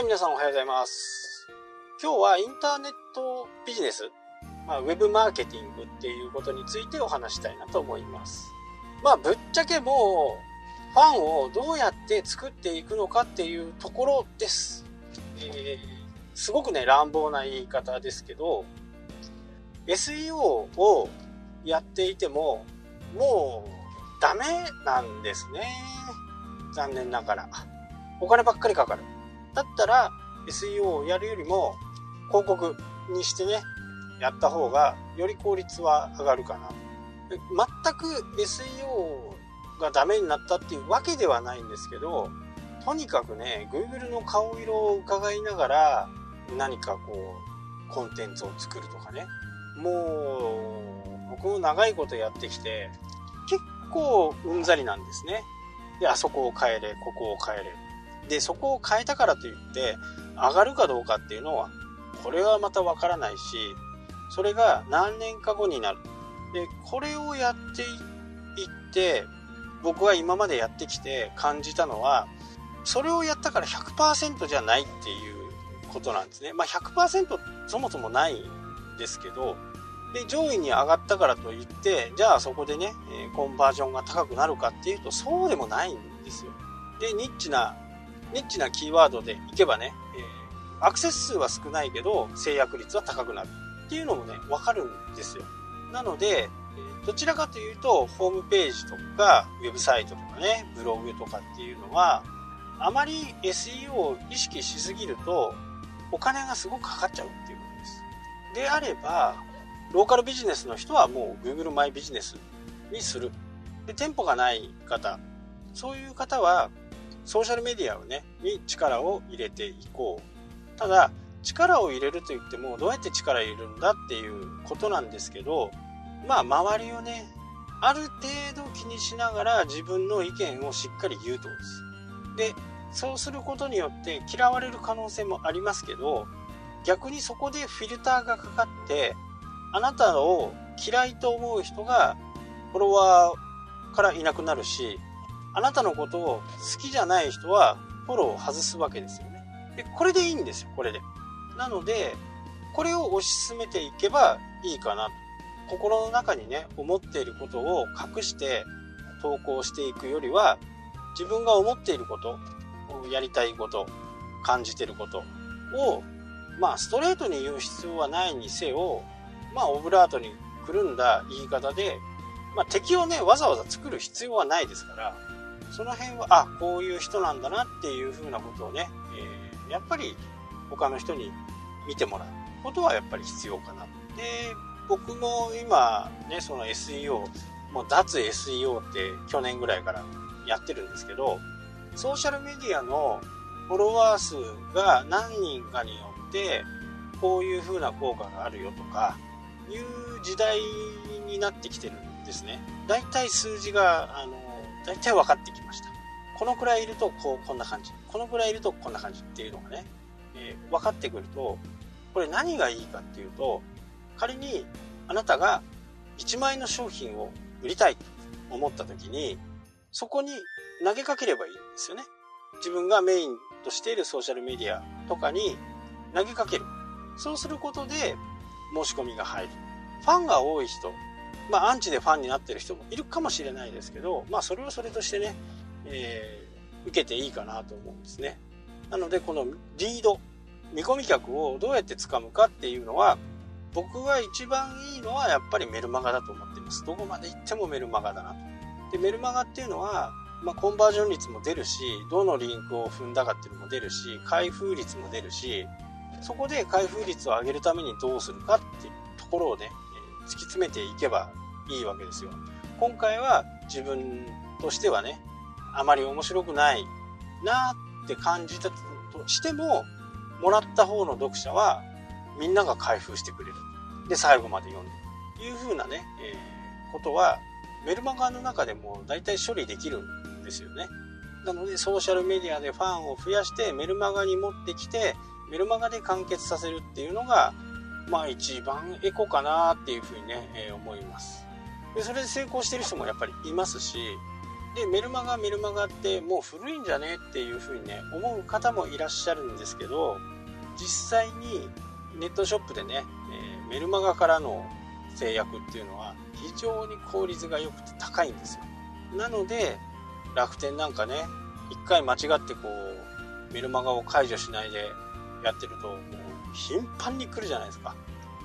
はい、皆さんおはようございます。今日はインターネットビジネス、まあ、ウェブマーケティングっていうことについてお話したいなと思います。まあ、ぶっちゃけもう、ファンをどうやって作っていくのかっていうところです。えーすごくね、乱暴な言い方ですけど、SEO をやっていても、もうダメなんですね。残念ながら。お金ばっかりかかる。だったら SEO をやるよりも広告にしてね、やった方がより効率は上がるかな。全く SEO がダメになったっていうわけではないんですけど、とにかくね、Google の顔色を伺いながら何かこう、コンテンツを作るとかね。もう、僕も長いことやってきて、結構うんざりなんですね。で、あそこを変えれ、ここを変えれ。で、そこを変えたからといって、上がるかどうかっていうのは、これはまたわからないし、それが何年か後になる。で、これをやっていって、僕が今までやってきて感じたのは、それをやったから100%じゃないっていうことなんですね。まあ100%そもそもないんですけど、で、上位に上がったからといって、じゃあそこでね、コンバージョンが高くなるかっていうと、そうでもないんですよ。で、ニッチな、ニッチなキーワードでいけばね、えーアクセス数は少ないけど、制約率は高くなるっていうのもね、わかるんですよ。なので、どちらかというと、ホームページとか、ウェブサイトとかね、ブログとかっていうのは、あまり SEO を意識しすぎると、お金がすごくかかっちゃうっていうことです。であれば、ローカルビジネスの人はもう Google マイビジネスにする。で、店舗がない方、そういう方は、ソーシャルメディアをね、に力を入れていこう。ただ、力を入れると言っても、どうやって力入れるんだっていうことなんですけど、まあ、周りをね、ある程度気にしながら自分の意見をしっかり言うとです。で、そうすることによって嫌われる可能性もありますけど、逆にそこでフィルターがかかって、あなたを嫌いと思う人がフォロワーからいなくなるし、あなたのことを好きじゃない人はフォローを外すわけですよね。で、これでいいんですよ、これで。なので、これを推し進めていけばいいかなと。心の中にね、思っていることを隠して投稿していくよりは、自分が思っていること、やりたいこと、感じていることを、まあ、ストレートに言う必要はないにせよ、まあ、オブラートにくるんだ言い方で、まあ、敵をね、わざわざ作る必要はないですから、その辺は、あ、こういう人なんだなっていうふうなことをね、えーやっぱり他の人に見てもらうことはやっぱり必要かな。で、僕も今ね、その SEO、もう脱 SEO って去年ぐらいからやってるんですけど、ソーシャルメディアのフォロワー数が何人かによって、こういう風な効果があるよとか、いう時代になってきてるんですね。だいたい数字が、あの、だいたい分かってきました。このくらいいると、こう、こんな感じ。このくらいいると、こんな感じっていうのがね、えー分かってくると、これ何がいいかっていうと、仮にあなたが1万円の商品を売りたいと思った時に、そこに投げかければいいんですよね。自分がメインとしているソーシャルメディアとかに投げかける。そうすることで申し込みが入る。ファンが多い人、まあアンチでファンになってる人もいるかもしれないですけど、まあそれはそれとしてね、えー受けていいかなと思うんですね。なのでこのリード、見込み客をどうやって掴むかっていうのは、僕が一番いいのはやっぱりメルマガだと思っています。どこまで行ってもメルマガだなと。で、メルマガっていうのは、まあ、コンバージョン率も出るし、どのリンクを踏んだかっていうのも出るし、開封率も出るし、そこで開封率を上げるためにどうするかっていうところをね、突き詰めていけばいいわけですよ。今回は自分としてはね、あまり面白くないなって感じたとしても、もらった方の読者はみんなが開封してくれる。で、最後まで読んで。いう風なね、えーことは、メルマガの中でも大体処理できるんですよね。なので、ソーシャルメディアでファンを増やして、メルマガに持ってきて、メルマガで完結させるっていうのが、まあ一番エコかなっていう風にね、えー思います。で、それで成功してる人もやっぱりいますし、でメルマガメルマガってもう古いんじゃねっていうふうにね思う方もいらっしゃるんですけど実際にネットショップでね、えー、メルマガからの制約っていうのは非常に効率が良くて高いんですよなので楽天なんかね一回間違ってこうメルマガを解除しないでやってると頻繁に来るじゃないですか。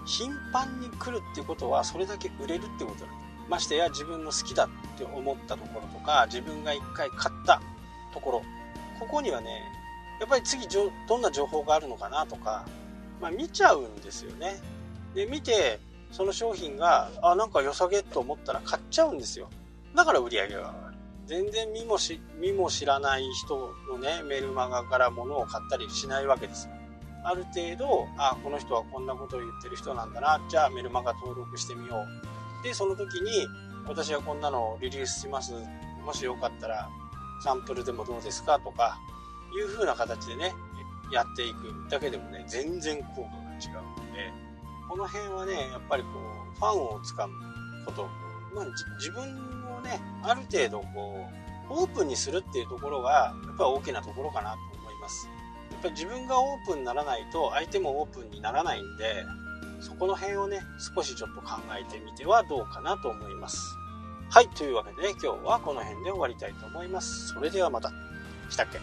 頻繁に来るってことはそれだけ売れるってことなんましてや自分の好きだって思ったところとか自分が一回買ったところ。ここにはねやっぱり次どんな情報があるのかなとか、まあ、見ちゃうんですよね。で見てその商品があなんか良さげと思ったら買っちゃうんですよ。だから売り上げが上がる。全然見もし見も知らない人のねメルマガから物を買ったりしないわけですある程度あこの人はこんなことを言ってる人なんだなじゃあメルマガ登録してみよう。でその時に私はこんなのをリリースします。もしよかったらサンプルでもどうですかとかいう風な形でねやっていく。だけでもね全然効果が違うのでこの辺はねやっぱりこうファンをつかむこと、まあ、自分をねある程度こうオープンにするっていうところがやっぱり大きなところかなと思います。やっぱり自分がオープンにならないと相手もオープンにならないんでそこの辺をね、少しちょっと考えてみてはどうかなと思います。はい、というわけで、今日はこの辺で終わりたいと思います。それではまた。したっけ？